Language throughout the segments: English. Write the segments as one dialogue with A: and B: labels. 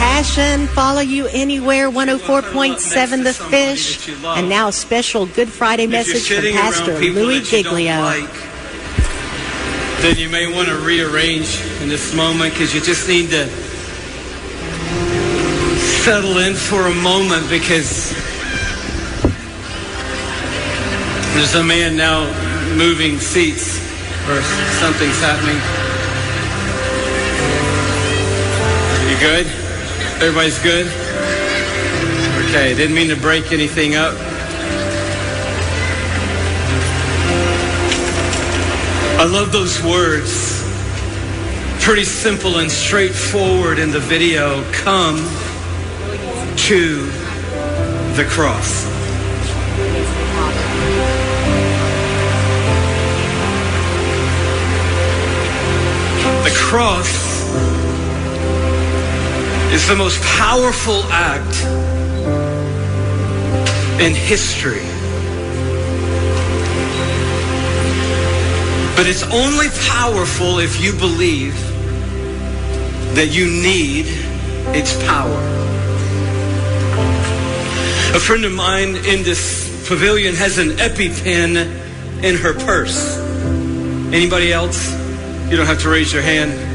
A: Passion, follow you anywhere, 104.7 The Fish. And now a special Good Friday message from Pastor Louie Giglio.
B: Like, then you may want to rearrange in this moment because you just need to settle in for a moment because there's a man now moving seats or something's happening. You good? Everybody's good? Okay, didn't mean to break anything up. I love those words. Pretty simple and straightforward in the video. Come to the cross. The cross is the most powerful act in history. But it's only powerful if you believe that you need its power. A friend of mine in this pavilion has an EpiPen in her purse. Anybody else? You don't have to raise your hand.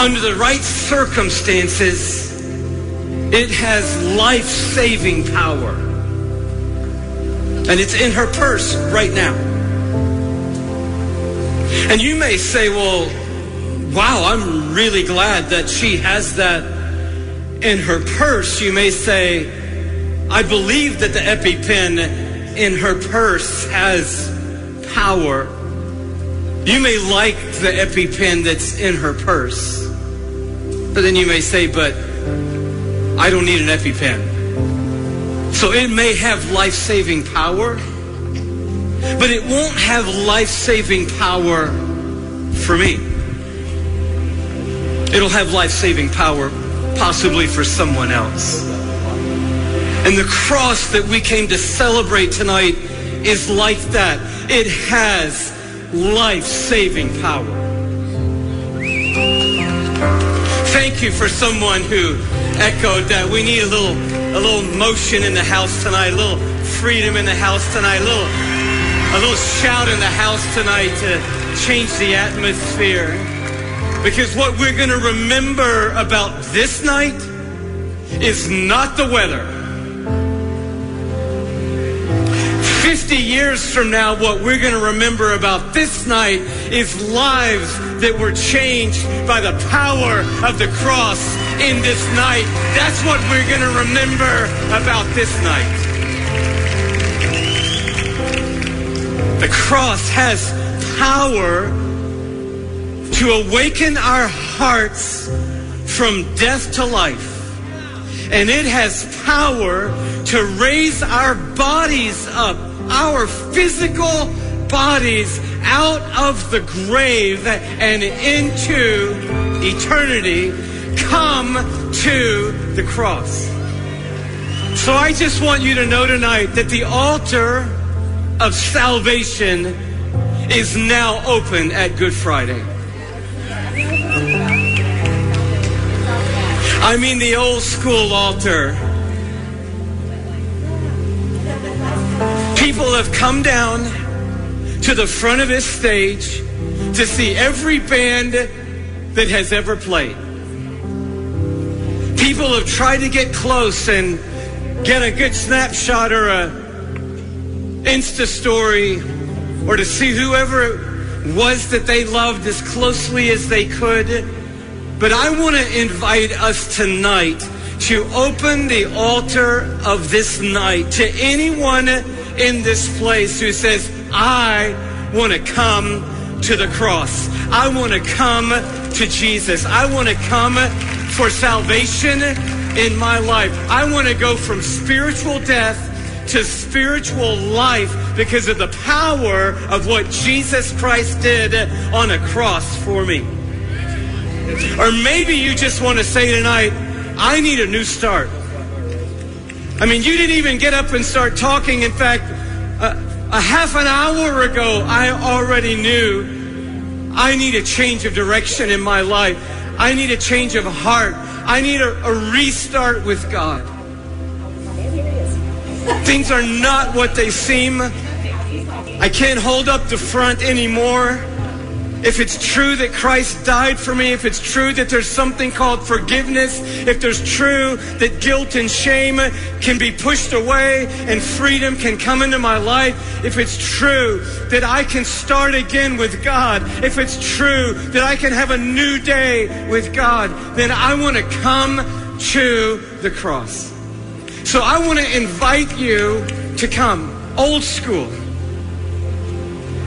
B: Under the right circumstances, it has life-saving power. And it's in her purse right now. And you may say, well, wow, I'm really glad that she has that in her purse. You may say, I believe that the EpiPen in her purse has power. You may like the EpiPen that's in her purse. But then you may say, but I don't need an EpiPen. So it may have life-saving power, but it won't have life-saving power for me. It'll have life-saving power possibly for someone else. And the cross that we came to celebrate tonight is like that. It has life-saving power. Thank you for someone who echoed that we need a little a little motion in the house tonight, a little freedom in the house tonight, a little a little shout in the house tonight to change the atmosphere. Because what we're going to remember about this night is not the weather. 50 years from now, what we're going to remember about this night is lives that were changed by the power of the cross in this night. That's what we're going to remember about this night. The cross has power to awaken our hearts from death to life. And it has power to raise our bodies up, our physical bodies out of the grave and into eternity. Come to the cross. So I just want you to know tonight that the altar of salvation is now open at Good Friday. I mean the old school altar. People have come down to the front of this stage to see every band that has ever played. People have tried to get close and get a good snapshot or a Insta story or to see whoever it was that they loved as closely as they could. But I want to invite us tonight to open the altar of this night to anyone in this place who says, I want to come to the cross. I want to come to Jesus. I want to come for salvation in my life. I want to go from spiritual death to spiritual life because of the power of what Jesus Christ did on a cross for me. Or maybe you just want to say tonight, I need a new start. I mean, you didn't even get up and start talking. In fact, uh, a half an hour ago, I already knew I need a change of direction in my life. I need a change of heart. I need a, a restart with God. Things are not what they seem. I can't hold up the front anymore if it's true that Christ died for me, if it's true that there's something called forgiveness, if there's true that guilt and shame can be pushed away and freedom can come into my life, if it's true that I can start again with God, if it's true that I can have a new day with God, then I want to come to the cross. So I want to invite you to come old school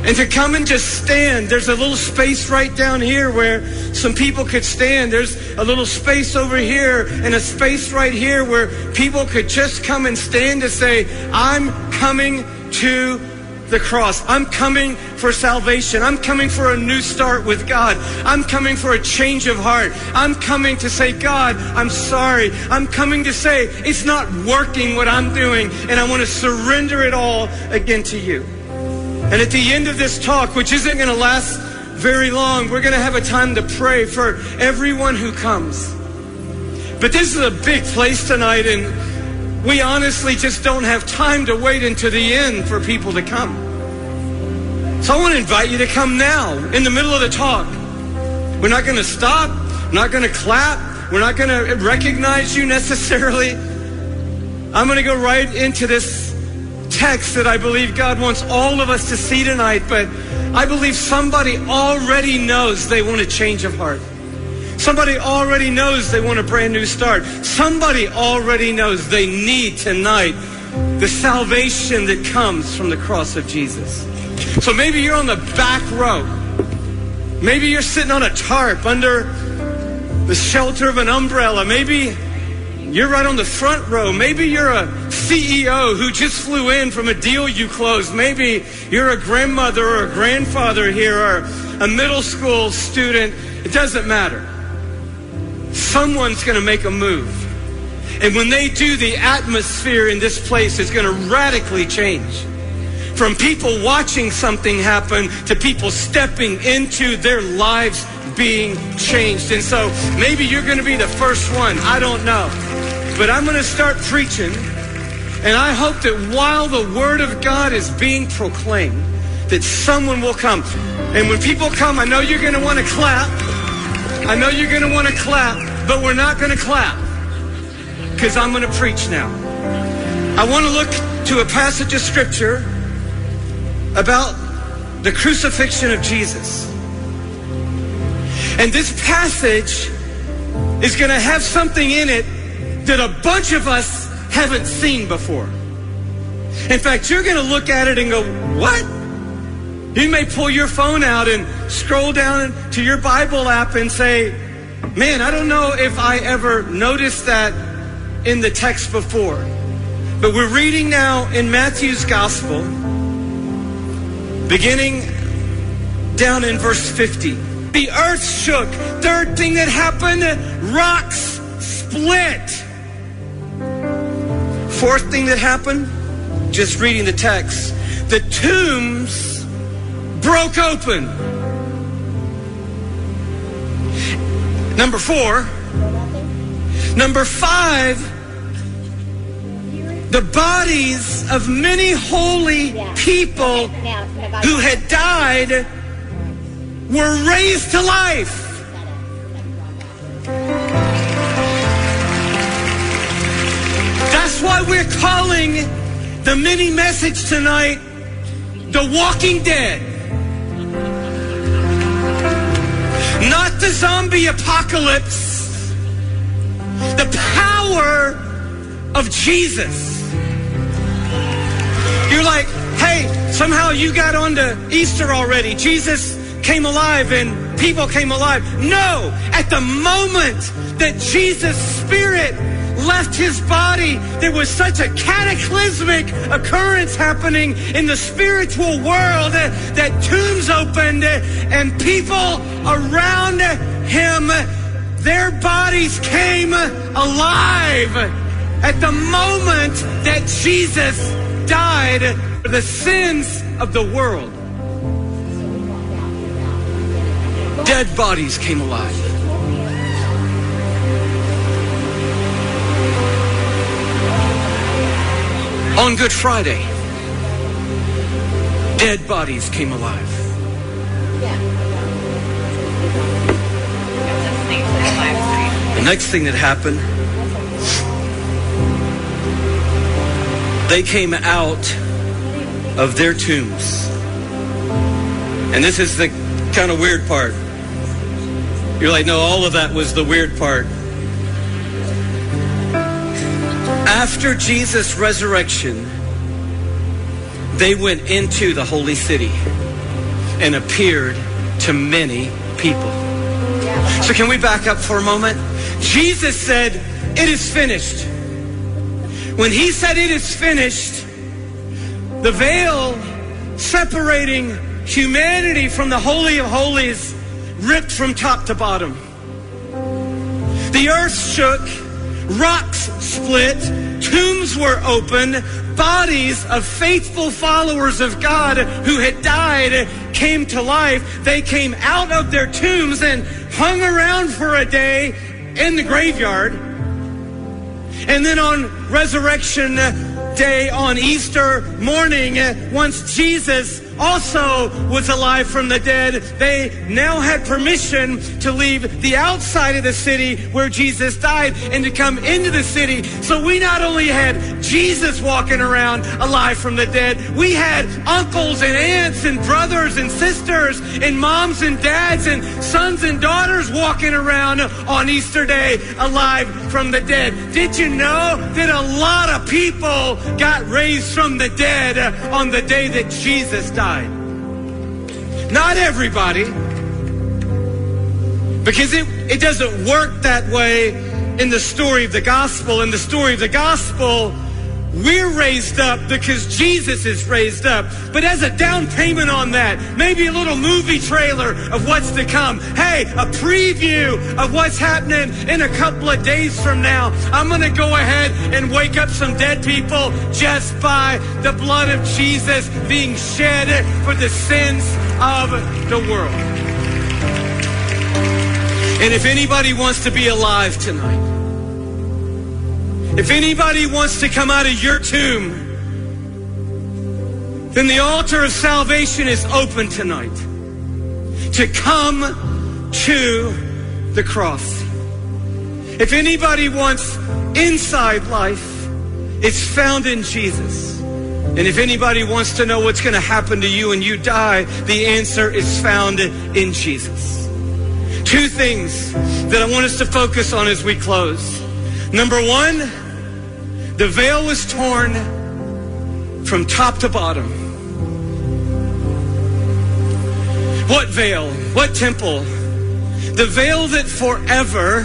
B: and to come and just stand. There's a little space right down here where some people could stand. There's a little space over here and a space right here where people could just come and stand to say, I'm coming to the cross. I'm coming for salvation. I'm coming for a new start with God. I'm coming for a change of heart. I'm coming to say, God, I'm sorry. I'm coming to say, it's not working what I'm doing, and I want to surrender it all again to you. And at the end of this talk, which isn't going to last very long, we're going to have a time to pray for everyone who comes. But this is a big place tonight, and we honestly just don't have time to wait until the end for people to come. So I want to invite you to come now, in the middle of the talk. We're not going to stop, we're not going to clap, we're not going to recognize you necessarily. I'm going to go right into this text that I believe God wants all of us to see tonight, but I believe somebody already knows they want a change of heart. Somebody already knows they want a brand new start. Somebody already knows they need tonight the salvation that comes from the cross of Jesus. So maybe you're on the back row. Maybe you're sitting on a tarp under the shelter of an umbrella. Maybe you're right on the front row. Maybe you're a CEO who just flew in from a deal you closed. Maybe you're a grandmother or a grandfather here or a middle school student. It doesn't matter. Someone's going to make a move. And when they do, the atmosphere in this place is going to radically change. From people watching something happen to people stepping into their lives being changed. And so maybe you're going to be the first one. I don't know. But I'm going to start preaching. And I hope that while the word of God is being proclaimed, that someone will come. And when people come, I know you're going to want to clap. I know you're going to want to clap, but we're not going to clap because I'm going to preach now. I want to look to a passage of scripture about the crucifixion of Jesus. And this passage is going to have something in it that a bunch of us haven't seen before. In fact, you're going to look at it and go, What? You may pull your phone out and scroll down to your Bible app and say, Man, I don't know if I ever noticed that in the text before. But we're reading now in Matthew's Gospel, beginning down in verse 50. The earth shook. Third thing that happened, rocks split. Fourth thing that happened, just reading the text, the tombs broke open. Number four. Number five, the bodies of many holy people who had died were raised to life. That's why we're calling the mini message tonight The Walking Dead. Not the zombie apocalypse, the power of Jesus. You're like, hey, somehow you got onto Easter already. Jesus came alive and people came alive. No, at the moment that Jesus' spirit left his body, there was such a cataclysmic occurrence happening in the spiritual world that tombs opened and people around him, their bodies came alive at the moment that Jesus died for the sins of the world. Dead bodies came alive. On Good Friday, dead bodies came alive. The next thing that happened, they came out of their tombs. And this is the kind of weird part. You're like, no, all of that was the weird part. After Jesus' resurrection, they went into the holy city and appeared to many people. So, can we back up for a moment? Jesus said, It is finished. When he said it is finished, the veil separating humanity from the Holy of Holies ripped from top to bottom. The earth shook, rocks split, tombs were open, bodies of faithful followers of God who had died came to life. They came out of their tombs and hung around for a day in the graveyard. And then on resurrection day, on Easter morning, once Jesus also was alive from the dead, they now had permission to leave the outside of the city where Jesus died and to come into the city. So we not only had Jesus walking around alive from the dead, we had uncles and aunts and brothers and sisters and moms and dads and sons and daughters walking around on Easter Day alive from the dead. Did you know that a lot of people got raised from the dead on the day that Jesus died? Not everybody. Because it, it doesn't work that way in the story of the gospel. In the story of the gospel, we're raised up because Jesus is raised up. But as a down payment on that, maybe a little movie trailer of what's to come. Hey, a preview of what's happening in a couple of days from now. I'm going to go ahead and wake up some dead people just by the blood of Jesus being shed for the sins of the world. And if anybody wants to be alive tonight, if anybody wants to come out of your tomb, then the altar of salvation is open tonight to come to the cross. If anybody wants inside life, it's found in Jesus. And if anybody wants to know what's going to happen to you when you die, the answer is found in Jesus. Two things that I want us to focus on as we close. Number one, the veil was torn from top to bottom. What veil? What temple? The veil that forever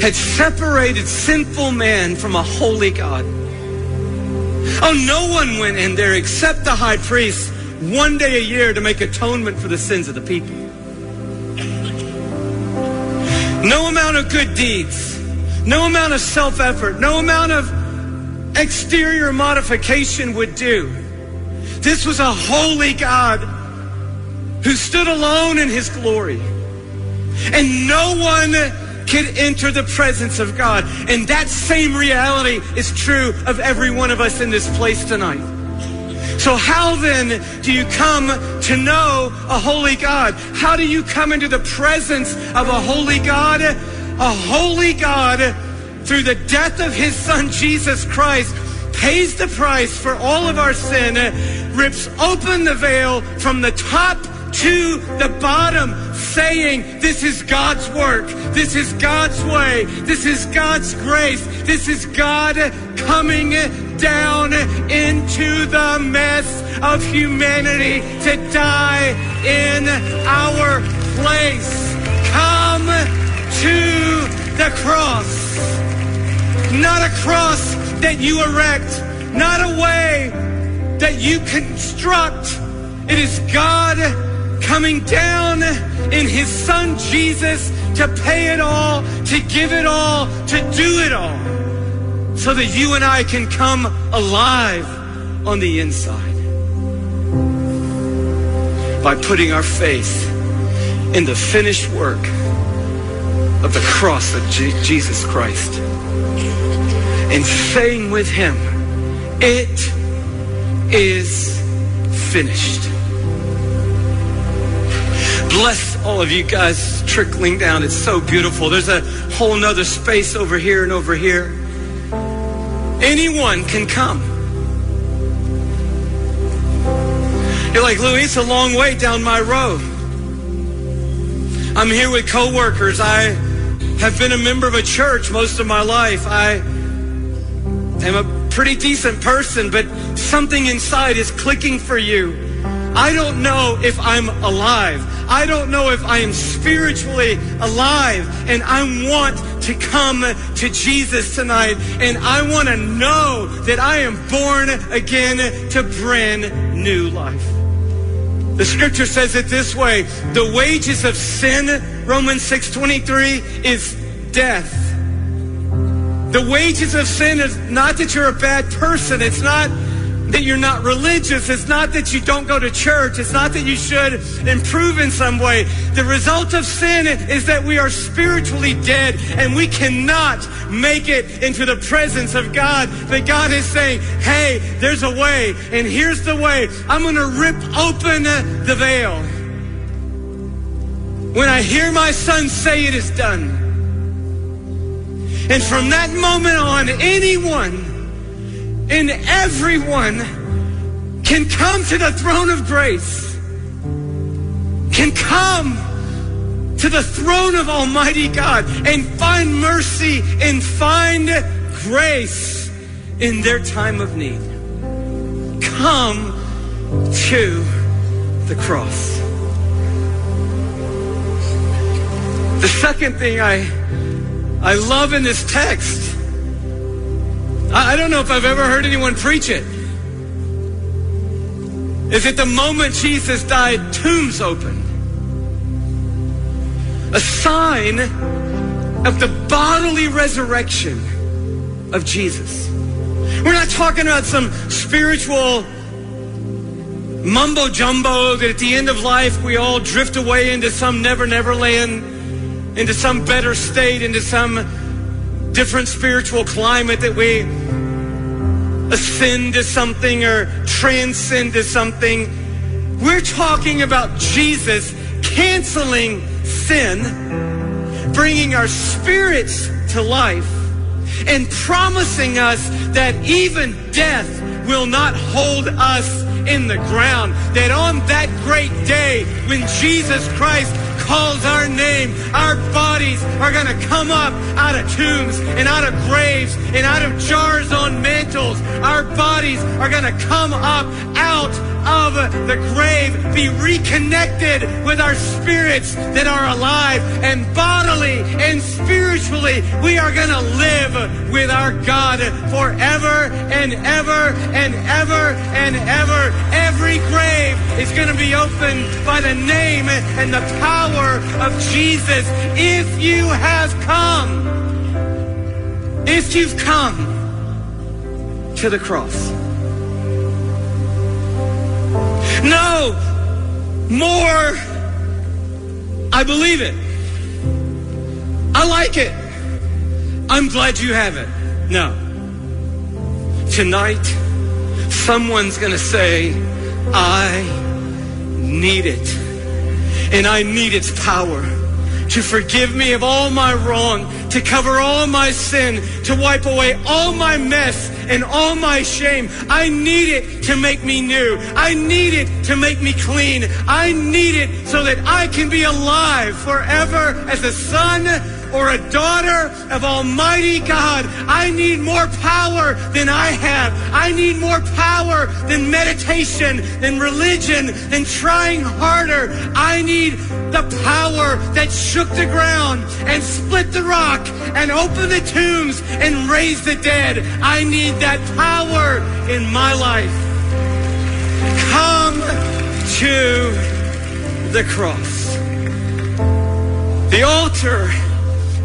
B: had separated sinful man from a holy God. Oh, no one went in there except the high priest one day a year to make atonement for the sins of the people. No amount of good deeds, no amount of self effort, no amount of exterior modification would do. This was a holy God who stood alone in his glory. And no one could enter the presence of God. And that same reality is true of every one of us in this place tonight. So how then do you come to know a holy God? How do you come into the presence of a holy God? A holy God through the death of his son Jesus Christ pays the price for all of our sin, rips open the veil from the top to the bottom, saying, This is God's work. This is God's way. This is God's grace. This is God coming down into the mess of humanity to die in our place. To the cross. Not a cross that you erect, not a way that you construct. It is God coming down in his son Jesus to pay it all, to give it all, to do it all, so that you and I can come alive on the inside by putting our faith in the finished work of the cross of G- Jesus Christ and saying with him, It is finished. Bless all of you guys trickling down. It's so beautiful. There's a whole nother space over here and over here. Anyone can come. You're like, Louie, it's a long way down my road. I'm here with coworkers. I have been a member of a church most of my life. I am a pretty decent person, but something inside is clicking for you. I don't know if I'm alive. I don't know if I am spiritually alive. And I want to come to Jesus tonight. And I want to know that I am born again to brand new life. The scripture says it this way. The wages of sin, Romans 6.23, is death. The wages of sin is not that you're a bad person. It's not that you're not religious. It's not that you don't go to church. It's not that you should improve in some way. The result of sin is that we are spiritually dead and we cannot make it into the presence of God. But God is saying, hey, there's a way. And here's the way. I'm going to rip open the veil. When I hear my son say it is done. And from that moment on, anyone and everyone can come to the throne of grace, can come to the throne of Almighty God and find mercy and find grace in their time of need. Come to the cross. The second thing I, I love in this text I don't know if I've ever heard anyone preach it. Is it the moment Jesus died, tombs opened? A sign of the bodily resurrection of Jesus. We're not talking about some spiritual mumbo jumbo that at the end of life we all drift away into some never never land, into some better state, into some different spiritual climate that we ascend to something or transcend to something. We're talking about Jesus canceling sin, bringing our spirits to life, and promising us that even death will not hold us in the ground. That on that great day when Jesus Christ calls our name, our bodies are going to come up out of tombs and out of graves and out of jars on mantles. Our bodies are going to come up out of the grave, be reconnected with our spirits that are alive and bodily and spiritually. We are going to live with our God forever and ever and ever and ever. Every grave is going to be opened by the name and the power of Jesus. If you have come, if you've come to the cross, more. I believe it. I like it. I'm glad you have it. No. Tonight, someone's going to say, I need it. And I need its power to forgive me of all my wrong, to cover all my sin, to wipe away all my mess and all my shame. I need it to make me new. I need it to make me clean. I need it so that I can be alive forever as a son or a daughter of Almighty God. I need more power than I have. I need more power than meditation, than religion, than trying harder. I need the power that shook the ground and split the rock and opened the tombs and raised the dead. I need that power in my life. Come to the cross. The altar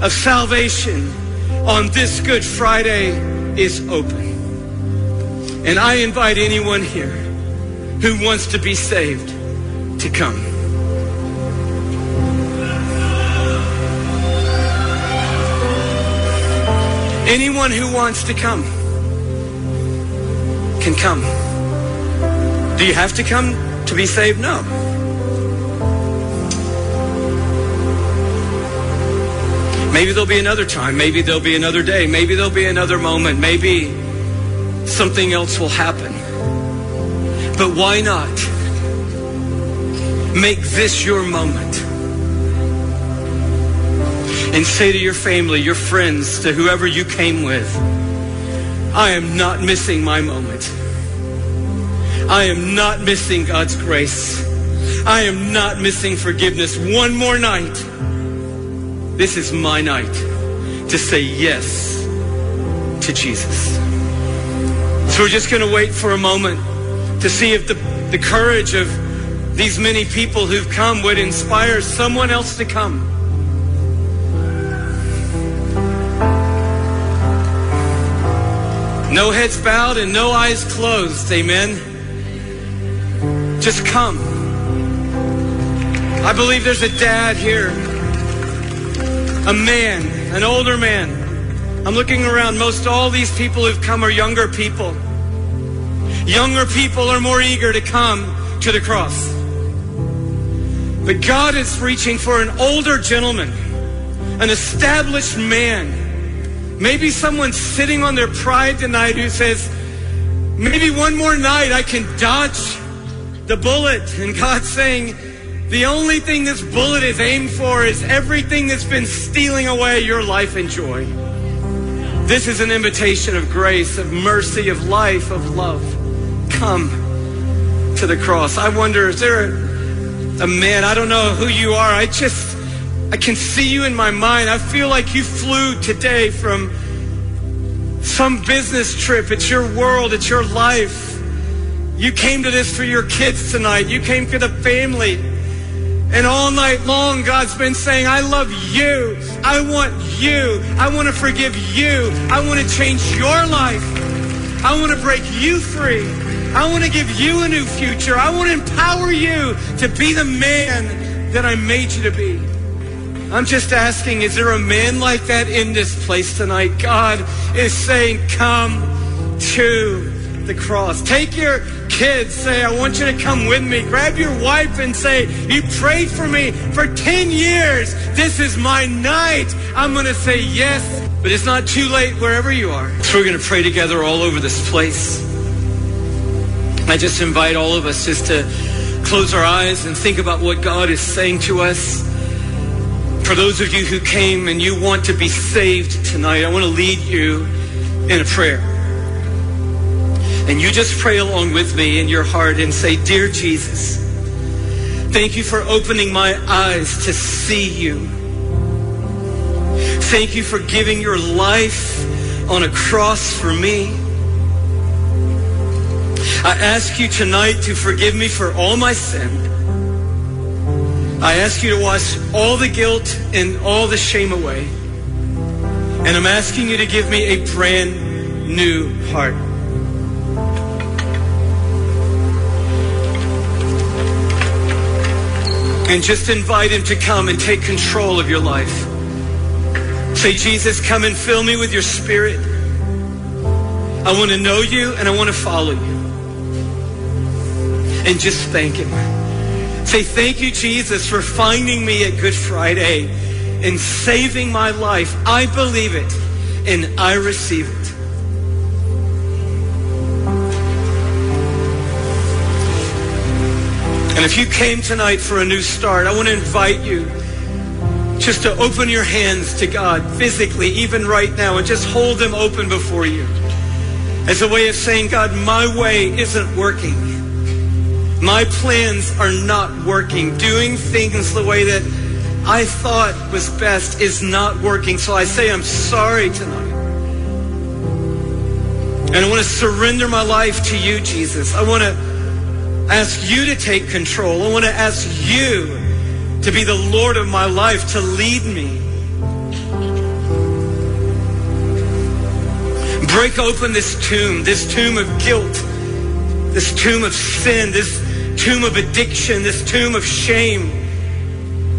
B: of salvation on this Good Friday is open. And I invite anyone here who wants to be saved to come. Anyone who wants to come can come. Do you have to come to be saved? No. Maybe there'll be another time. Maybe there'll be another day. Maybe there'll be another moment. Maybe something else will happen. But why not make this your moment? And say to your family, your friends, to whoever you came with, I am not missing my moment. I am not missing God's grace. I am not missing forgiveness. One more night. This is my night to say yes to Jesus. So we're just going to wait for a moment to see if the, the courage of these many people who've come would inspire someone else to come. No heads bowed and no eyes closed. Amen. Just come. I believe there's a dad here a man, an older man. I'm looking around. Most all these people who've come are younger people. Younger people are more eager to come to the cross. But God is reaching for an older gentleman, an established man. Maybe someone sitting on their pride tonight who says, maybe one more night I can dodge the bullet. And God's saying, the only thing this bullet is aimed for is everything that's been stealing away your life and joy. This is an invitation of grace, of mercy, of life, of love. Come to the cross. I wonder, is there a, a man? I don't know who you are. I just, I can see you in my mind. I feel like you flew today from some business trip. It's your world, it's your life. You came to this for your kids tonight. You came for the family. And all night long, God's been saying, I love you. I want you. I want to forgive you. I want to change your life. I want to break you free. I want to give you a new future. I want to empower you to be the man that I made you to be. I'm just asking, is there a man like that in this place tonight? God is saying, come to the cross. Take your kids, say, I want you to come with me. Grab your wife and say, You prayed for me for 10 years. This is my night. I'm going to say yes, but it's not too late wherever you are. So we're going to pray together all over this place. I just invite all of us just to close our eyes and think about what God is saying to us. For those of you who came and you want to be saved tonight, I want to lead you in a prayer. And you just pray along with me in your heart and say, Dear Jesus, thank you for opening my eyes to see you. Thank you for giving your life on a cross for me. I ask you tonight to forgive me for all my sin. I ask you to wash all the guilt and all the shame away. And I'm asking you to give me a brand new heart. And just invite him to come and take control of your life. Say, Jesus, come and fill me with your spirit. I want to know you and I want to follow you. And just thank him. Say, thank you, Jesus, for finding me at Good Friday and saving my life. I believe it and I receive it. And if you came tonight for a new start, I want to invite you just to open your hands to God physically, even right now, and just hold them open before you as a way of saying, God, my way isn't working. My plans are not working. Doing things the way that I thought was best is not working. So I say, I'm sorry tonight. And I want to surrender my life to you, Jesus. I want to ask you to take control. I want to ask you to be the Lord of my life, to lead me. Break open this tomb, this tomb of guilt, this tomb of sin, this tomb of addiction, this tomb of shame,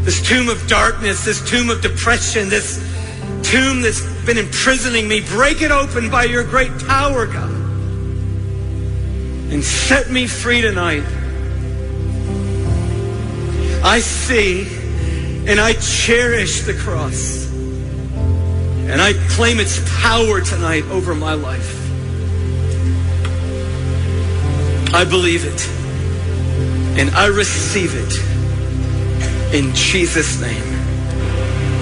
B: this tomb of darkness, this tomb of depression, this tomb that's been imprisoning me. Break it open by your great power, God. And set me free tonight. I see and I cherish the cross. And I claim its power tonight over my life. I believe it. And I receive it. In Jesus' name.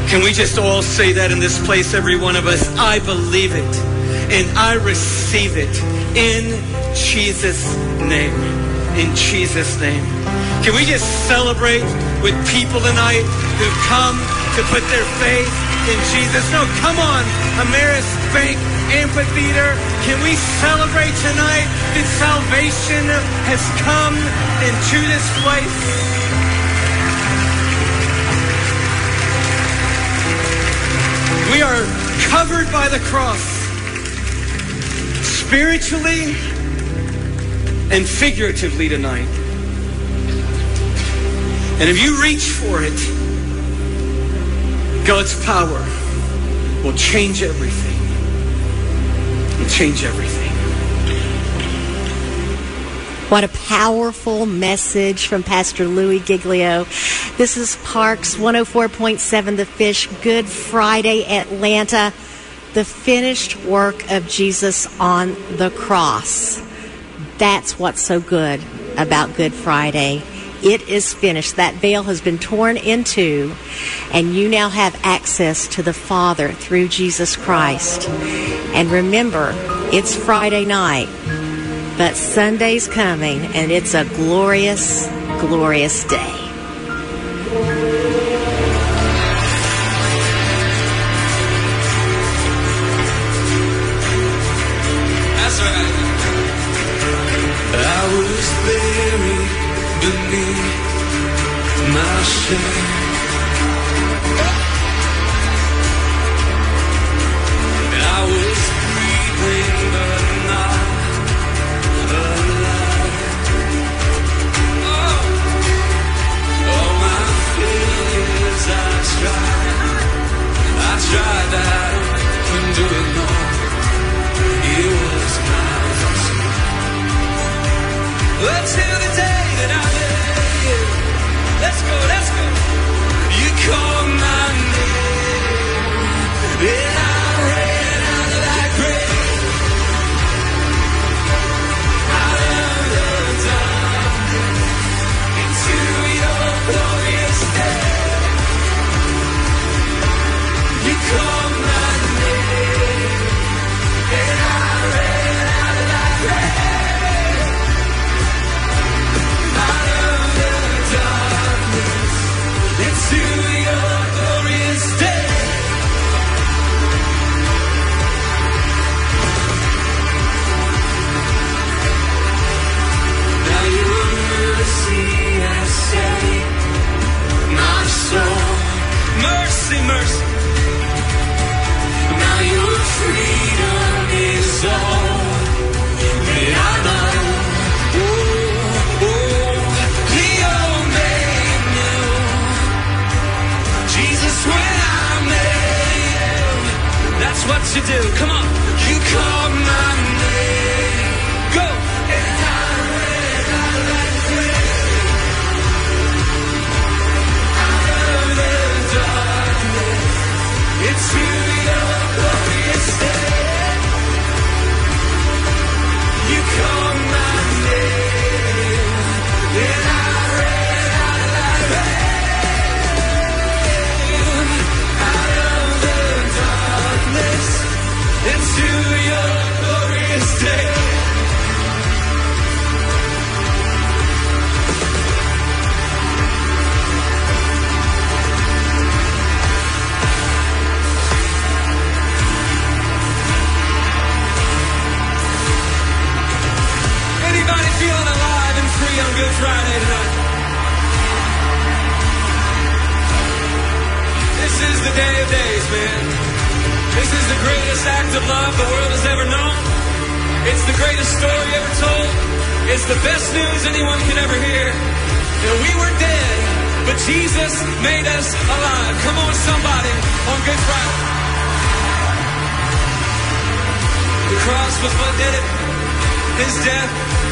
B: Can we just all say that in this place, every one of us? I believe it and I receive it in Jesus' name. In Jesus' name. Can we just celebrate with people tonight who've come to put their faith in Jesus? No, come on, Ameris Bank Amphitheater. Can we celebrate tonight that salvation has come into this place? We are covered by the cross spiritually and figuratively tonight. And if you reach for it, God's power will change everything. Will change everything.
A: What a powerful message from Pastor Louie Giglio. This is Parks 104.7 The Fish, Good Friday, Atlanta. The finished work of Jesus on the cross. That's what's so good about Good Friday. It is finished. That veil has been torn into, and you now have access to the Father through Jesus Christ. And remember, it's Friday night. But Sunday's coming, and it's a glorious, glorious day.
C: I couldn't do the day that I. Let's go, let's go.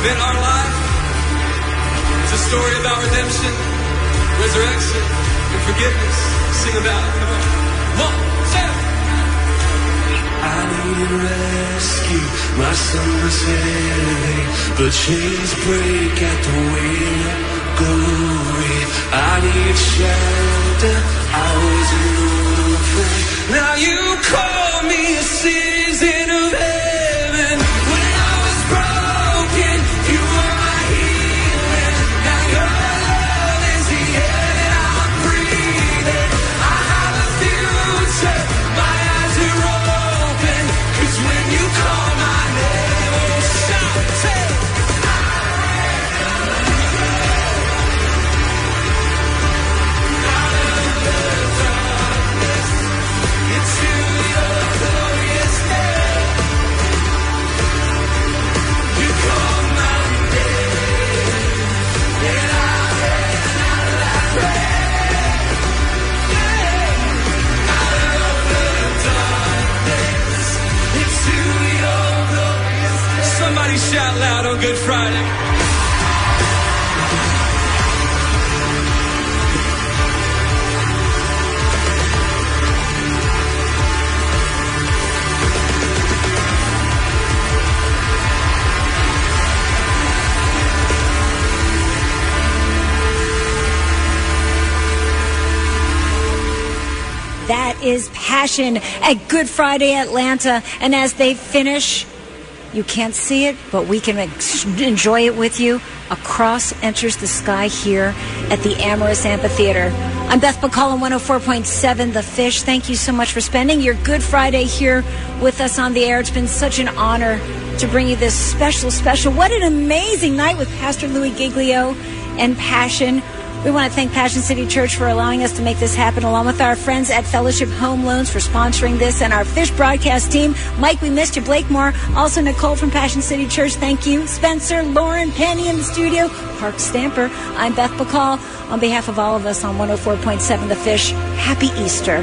C: Death our life. It's a story about redemption, resurrection, and forgiveness. Sing about it. Come on. One, two.
D: I needed rescue, my son was heavy, but chains break at the wheel of glory. I need shelter, I was an orphan.
C: Now you call me a citizen Friday.
E: That is Passion at Good Friday Atlanta. And as they finish, you can't see it, but we can enjoy it with you. A cross enters the sky here at the Amorous Amphitheater. I'm Beth McCall on 104.7 The Fish. Thank you so much for spending your Good Friday here with us on the air. It's been such an honor to bring you this special, special. What an amazing night with Pastor Louis Giglio and Passion. We want to thank Passion City Church for allowing us to make this happen, along with our friends at Fellowship Home Loans for sponsoring this, and our Fish broadcast team. Mike, we missed you. Blake Moore, also Nicole from Passion City Church. Thank you. Spencer, Lauren, Penny in the studio, Park Stamper. I'm Beth Bacall. On behalf of all of us on 104.7 The Fish, happy Easter.